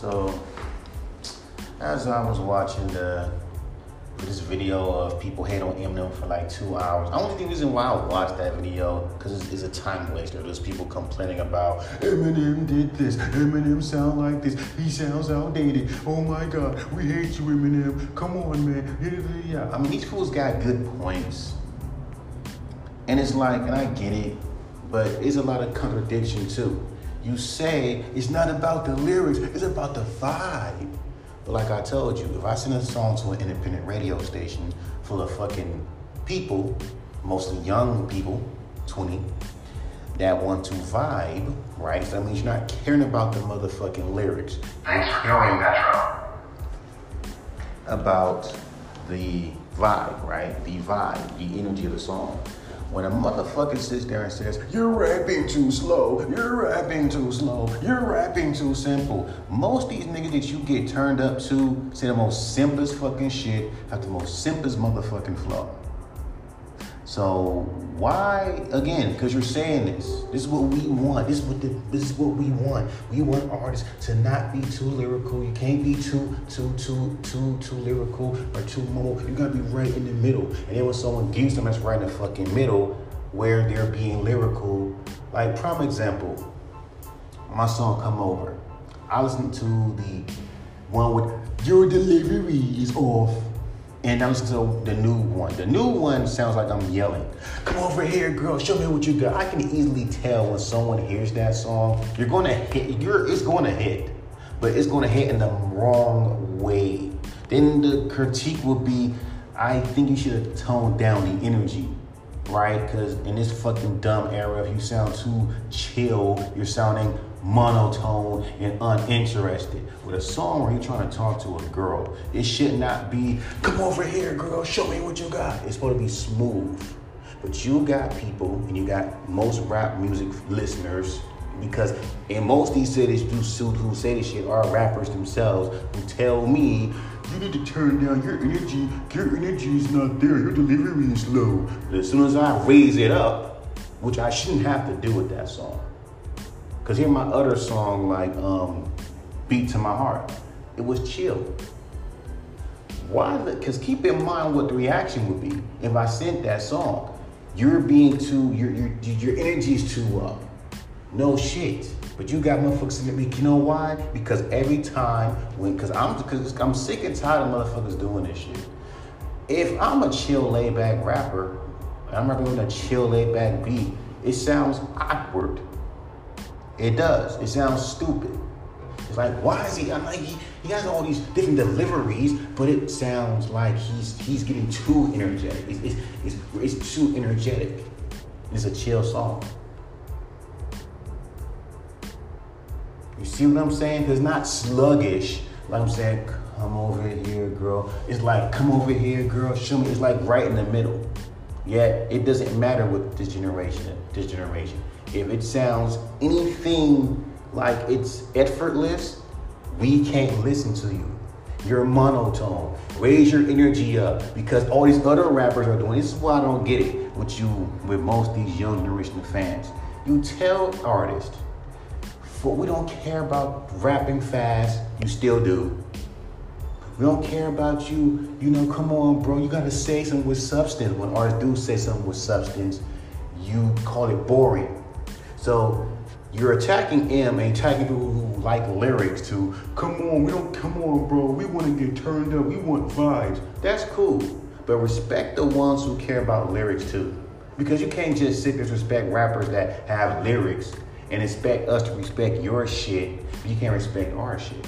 So, as I was watching the this video of people hate on Eminem for like two hours. I think the reason why I watched that video because it's, it's, a time waster. There's people complaining about Eminem did this, Eminem sound like this, he sounds outdated. Oh my God, we hate you, Eminem. Come on, man. Yeah, I mean these fools got good points, and it's like, and I get it, but it's a lot of contradiction too. You say it's not about the lyrics, it's about the vibe. But like I told you, if I send a song to an independent radio station full of fucking people, mostly young people, 20, that want to vibe, right? So that means you're not caring about the motherfucking lyrics. Thanks for joining Metro. About the vibe, right? The vibe, the energy of the song. When a motherfucker sits there and says, You're rapping too slow, you're rapping too slow, you're rapping too simple. Most these niggas that you get turned up to say the most simplest fucking shit, have the most simplest motherfucking flow. So why again? Because you're saying this. This is what we want. This is what the, this is what we want. We want artists to not be too lyrical. You can't be too too too too too lyrical or too mobile. You gotta be right in the middle. And then when someone gives them that's right in the fucking middle, where they're being lyrical, like prime example, my song "Come Over." I listened to the one with your delivery is off and I listen to the new one. The new one sounds like I'm yelling. Come over here, girl. Show me what you got. I can easily tell when someone hears that song. You're to hit. You're. It's to hit, but it's to hit in the wrong way. Then the critique would be, I think you should have toned down the energy, right? Because in this fucking dumb era, if you sound too chill, you're sounding monotone and uninterested. With a song where you're trying to talk to a girl, it should not be, come over here, girl, show me what you got. It's supposed to be smooth. But you got people, and you got most rap music listeners, because in most these cities do who say this shit are rappers themselves who tell me you need to turn down your energy. Your energy is not there. Your delivery is low. But as soon as I raise it up, which I shouldn't have to do with that song, Cause hear my other song like um, "Beat to My Heart," it was chill. Why? Because keep in mind what the reaction would be if I sent that song. You're being too your your your energy is too up. No shit. But you got motherfuckers at me. You know why? Because every time when, cause I'm, cause I'm sick and tired of motherfuckers doing this shit. If I'm a chill, laid back rapper, I'm rapping with a chill, laid back beat, it sounds awkward it does. It sounds stupid. It's like, why is he? I'm like, he, he has all these different deliveries, but it sounds like he's he's getting too energetic. It's, it's, it's, it's too energetic. It's a chill song. You see what I'm saying? It's not sluggish. Like I'm saying, come over here, girl. It's like, come over here, girl. Show me. It's like right in the middle. Yet it doesn't matter with this generation. This generation. If it sounds anything like it's effortless, we can't listen to you. You're monotone. Raise your energy up because all these other rappers are doing. This is why I don't get it with you, with most these young generation fans. You tell artists, for we don't care about rapping fast. You still do. We don't care about you. You know, come on, bro. You gotta say something with substance. When artists do say something with substance, you call it boring. So you're attacking M and attacking people who like lyrics to come on, we don't come on, bro. We want to get turned up. We want vibes. That's cool. But respect the ones who care about lyrics too. Because you can't just sit disrespect rappers that have lyrics and expect us to respect your shit, you can't respect our shit.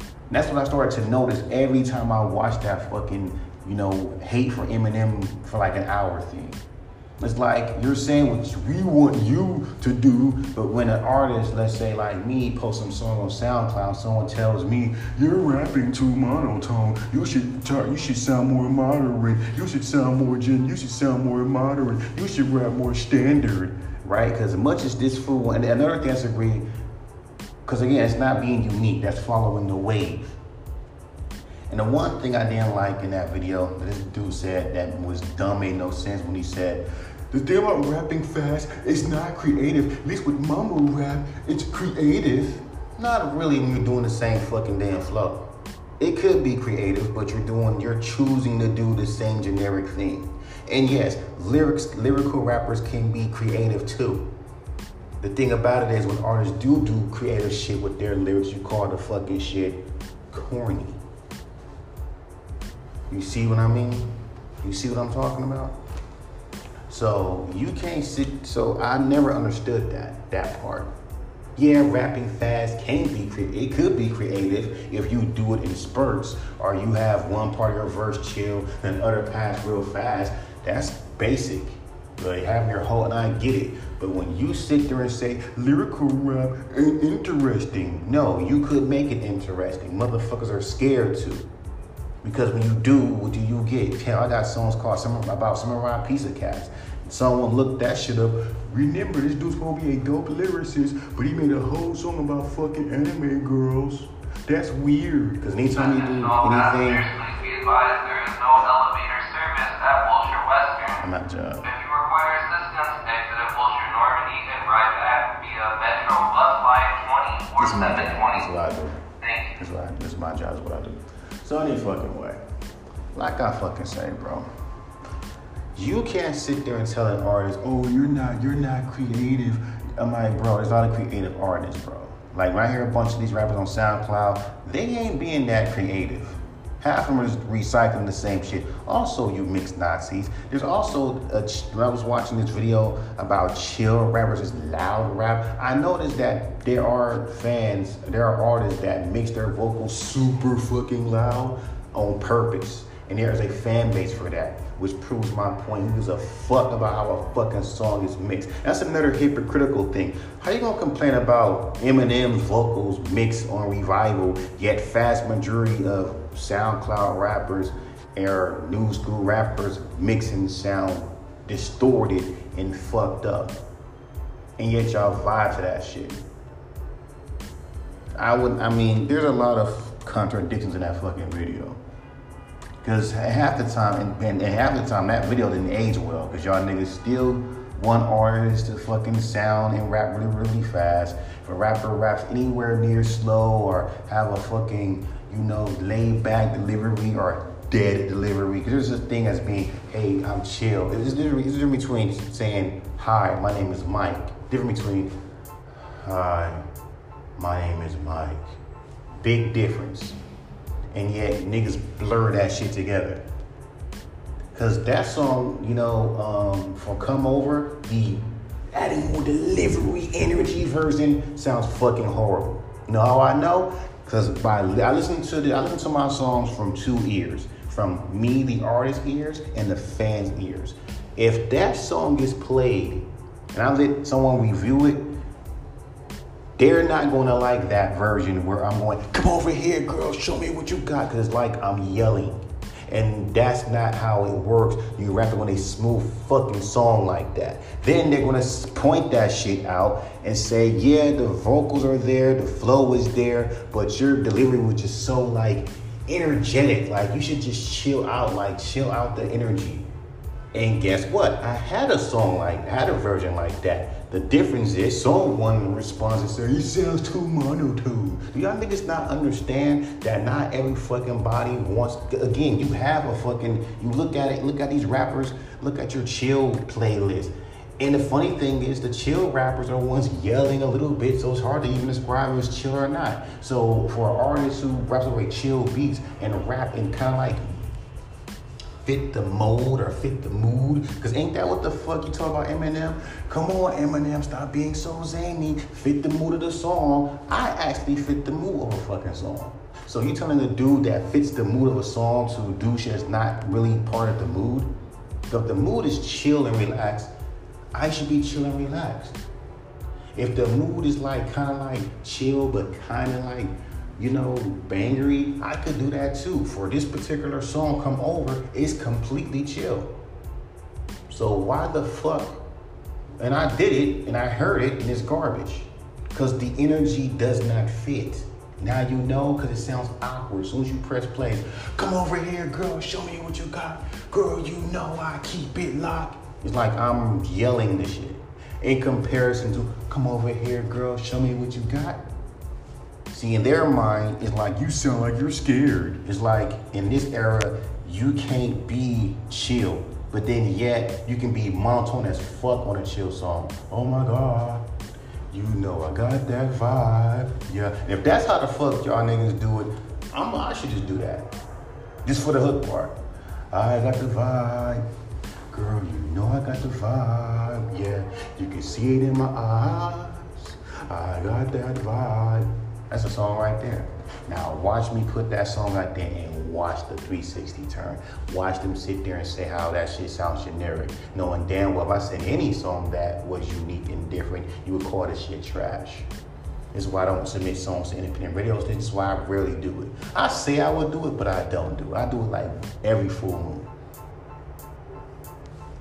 And that's what I started to notice every time I watched that fucking, you know, hate for Eminem for like an hour thing. It's like you're saying what we want you to do, but when an artist, let's say like me, post some song on SoundCloud, someone tells me you're rapping too monotone. You should talk, you should sound more moderate. You should sound more gen. You should sound more moderate. You should rap more standard, right? Because as much as this fool, and another thing I agree, because again, it's not being unique. That's following the wave. And the one thing I didn't like in that video this dude said that was dumb, made no sense when he said, the thing about rapping fast is not creative. At least with mumble rap, it's creative. Not really when you're doing the same fucking damn flow. It could be creative, but you're doing, you're choosing to do the same generic thing. And yes, lyrics, lyrical rappers can be creative too. The thing about it is when artists do do creative shit with their lyrics, you call the fucking shit corny. You see what I mean? You see what I'm talking about? So you can't sit. So I never understood that that part. Yeah, rapping fast can be cre- it could be creative if you do it in spurts or you have one part of your verse chill and other pass real fast. That's basic. But having your whole and I get it. But when you sit there and say lyrical rap ain't interesting, no, you could make it interesting. Motherfuckers are scared to. Because when you do, what do you get? Hell, I got songs called some about Samurai Pizza Cats. Someone looked that shit up. Remember, this dude's gonna be a dope lyricist, but he made a whole song about fucking anime girls. That's weird. Because anytime you do anything, advised there is no elevator service at Wilshire Western. I'm not job. Like I fucking say, bro. You can't sit there and tell an artist, "Oh, you're not, you're not creative." I'm like, bro, there's a lot of creative artists, bro. Like when I hear a bunch of these rappers on SoundCloud, they ain't being that creative. Half of them just recycling the same shit. Also, you mix Nazis. There's also, a, when I was watching this video about chill rappers, just loud rap, I noticed that there are fans, there are artists that mix their vocals super fucking loud on purpose. And there is a fan base for that, which proves my point. Who gives a fuck about how a fucking song is mixed? That's another hypocritical thing. How you gonna complain about Eminem's vocals mixed on Revival, yet vast majority of SoundCloud rappers or new school rappers mixing sound distorted and fucked up, and yet y'all vibe to that shit? I would. I mean, there's a lot of contradictions in that fucking video. Cause half the time, and, and, half the time, that video didn't age well. Cause y'all niggas still want artists to fucking sound and rap really, really fast. If a rapper raps anywhere near slow or have a fucking, you know, laid back delivery or dead delivery. Cause there's this thing as being, hey, I'm chill. It's a difference there's between saying, hi, my name is Mike. Different between, hi, my name is Mike. Big difference and yet niggas blur that shit together. Cause that song, you know, um, for Come Over, the more delivery energy version sounds fucking horrible. You know how I know? Cause by I listen to the I listen to my songs from two ears, from me, the artist ears, and the fans' ears. If that song gets played, and I let someone review it, they're not to like that version where I'm going, come over here, girl, show me what you got. Because like I'm yelling. And that's not how it works. You rap on a smooth fucking song like that. Then they're to point that shit out and say, yeah, the vocals are there, the flow is there, but your delivery was just so like energetic. Like you should just chill out, like chill out the energy. And guess what? I had a song like, I had a version like that. The difference is, someone responds and says, "He sounds too monotone." Do y'all niggas not understand that not every fucking body wants? Again, you have a fucking. You look at it. Look at these rappers. Look at your chill playlist. And the funny thing is, the chill rappers are ones yelling a little bit, so it's hard to even describe them as chill or not. So for artists who raps over chill beats and rap and kind of like fit the mold or fit the mood. Cause ain't that what the fuck you talk about Eminem? Come on, Eminem, stop being so zany. Fit the mood of the song. I actually fit the mood of a fucking song. So you telling a dude that fits the mood of a song to do shit that's not really part of the mood? If the mood is chill and relaxed, I should be chill and relaxed. If the mood is like kind of like chill, but kind of like you know, bangery, I could do that too. For this particular song, Come Over, it's completely chill. So why the fuck? And I did it and I heard it and it's garbage. Because the energy does not fit. Now you know because it sounds awkward. As soon as you press play, come over here, girl, show me what you got. Girl, you know I keep it locked. It's like I'm yelling this shit. In comparison to, come over here, girl, show me what you got. See, in their mind, it's like you sound like you're scared. It's like in this era, you can't be chill, but then yet you can be monotone as fuck on a chill song. Oh my god, you know I got that vibe. Yeah, if that's how the fuck y'all niggas do it, I'm, I should just do that, just for the hook part. I got the vibe, girl. You know I got the vibe. Yeah, you can see it in my eyes. I got that vibe. That's a song right there. Now watch me put that song out there and watch the 360 turn. Watch them sit there and say how that shit sounds generic, knowing damn well if I said any song that was unique and different, you would call this shit trash. This is why I don't submit songs to independent radio stations. This is why I rarely do it. I say I would do it, but I don't do it. I do it like every full moon.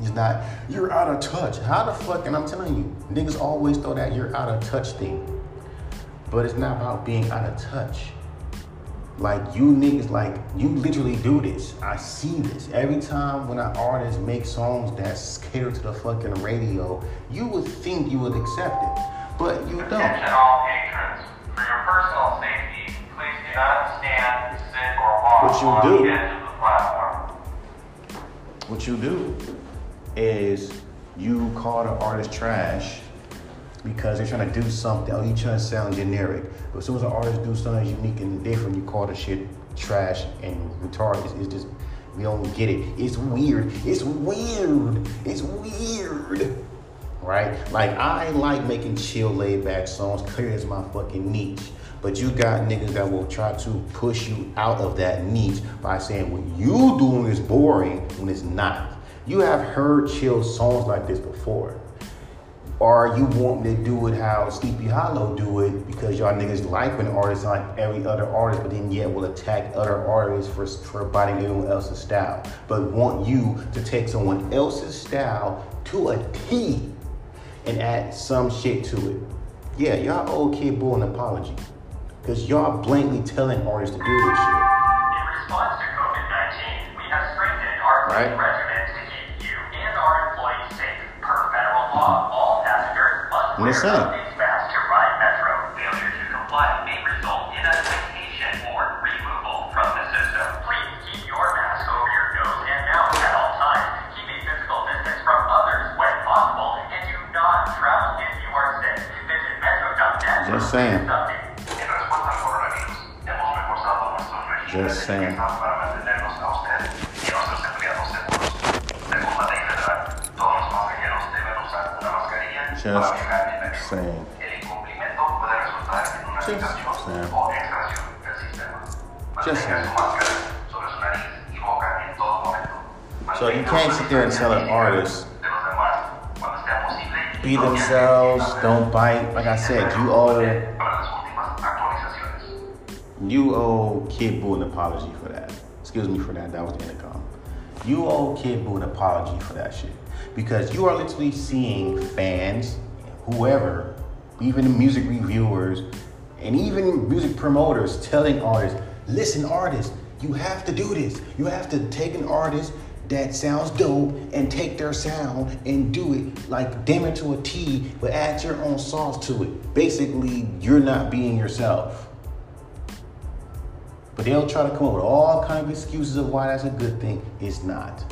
It's not, you're out of touch. How the fuck, and I'm telling you, niggas always throw that you're out of touch thing. But it's not about being out of touch. Like you niggas, like you literally do this. I see this every time when an artist makes songs that cater to the fucking radio. You would think you would accept it, but you don't. Attention all patrons. For your personal safety, please do not stand, sit, or walk What you on do. the edge of the platform. What you do is you call the artist trash because they're trying to do something. Oh, you trying to sound generic. But as soon as an artist do something unique and different, you call the shit trash and retarded. It's, it's just we don't get it. It's weird. It's weird. It's weird. Right? Like I like making chill, laid back songs. Clear as my fucking niche. But you got niggas that will try to push you out of that niche by saying what you doing is boring when it's not. You have heard chill songs like this before. Or you want me to do it how Sleepy Hallow do it because y'all niggas like when artists like every other artist, but then yet will attack other artists for, for biting anyone else's style. But want you to take someone else's style to a T and add some shit to it. Yeah, y'all owe Kid Boo an apology. Cause y'all blankly telling artists to do this shit. In response to COVID-19, we have strengthened our Right. cleaning saying. when metro.net. Just saying. En respuesta nariz y boca en todo momento. So you can't sit there and tell an artist, de los demás cuando sea posible y be themselves, don't bite. Like I said, you owe para las últimas actualizaciones. You owe Kid Boo an apology for that. Excuse me for that. That was the intercom. You owe Kid Boo an apology for that shit. Because you are literally seeing fans, whoever, even music reviewers, and even music promoters telling artists, listen, artists, you have to do this. You have to take an artist that sounds dope and take their sound and do it like damn it to a T, but add your own sauce to it. Basically, you're not being yourself. But they'll try to come up with all kind of excuses of why that's a good thing. It's not.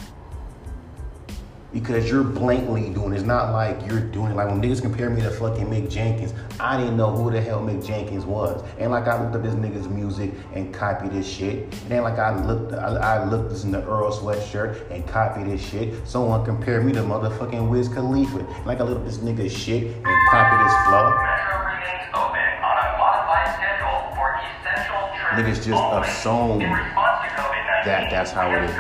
Because you're blankly doing it. It's not like you're doing it. Like when niggas compare me to fucking Mick Jenkins, I didn't know who the hell Mick Jenkins was. And like I looked up this nigga's music and copied this shit. And then like I looked, I, I looked this in the Earl sweatshirt and copied this shit. Someone compared me to motherfucking Wiz Khalifa. And like I looked up this nigga's shit and copied his flow. Niggas just only. assume In response to COVID-19, that that's how it is.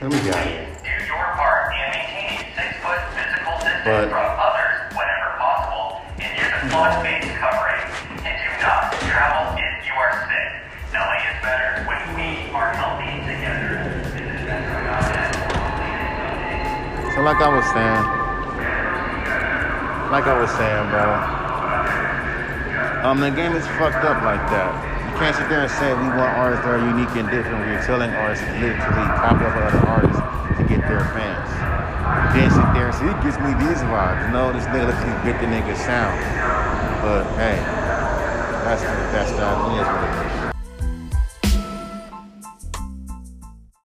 Let me get here. do your part and maintain a six-foot physical distance But- from others whenever possible. And use a face covering. And do not travel if you are sick. Knowing is better when we are healthy together. So like I was saying, like I was saying, bro. Um, the game is fucked up like that. You can't sit there and say we want artists that are unique and different. We're telling artists to literally copy off other artists to get their fans. Then sit there and he gives me these vibes. No, this nigga lets these bit the nigga sound. But hey, that's that's that. It is what it is.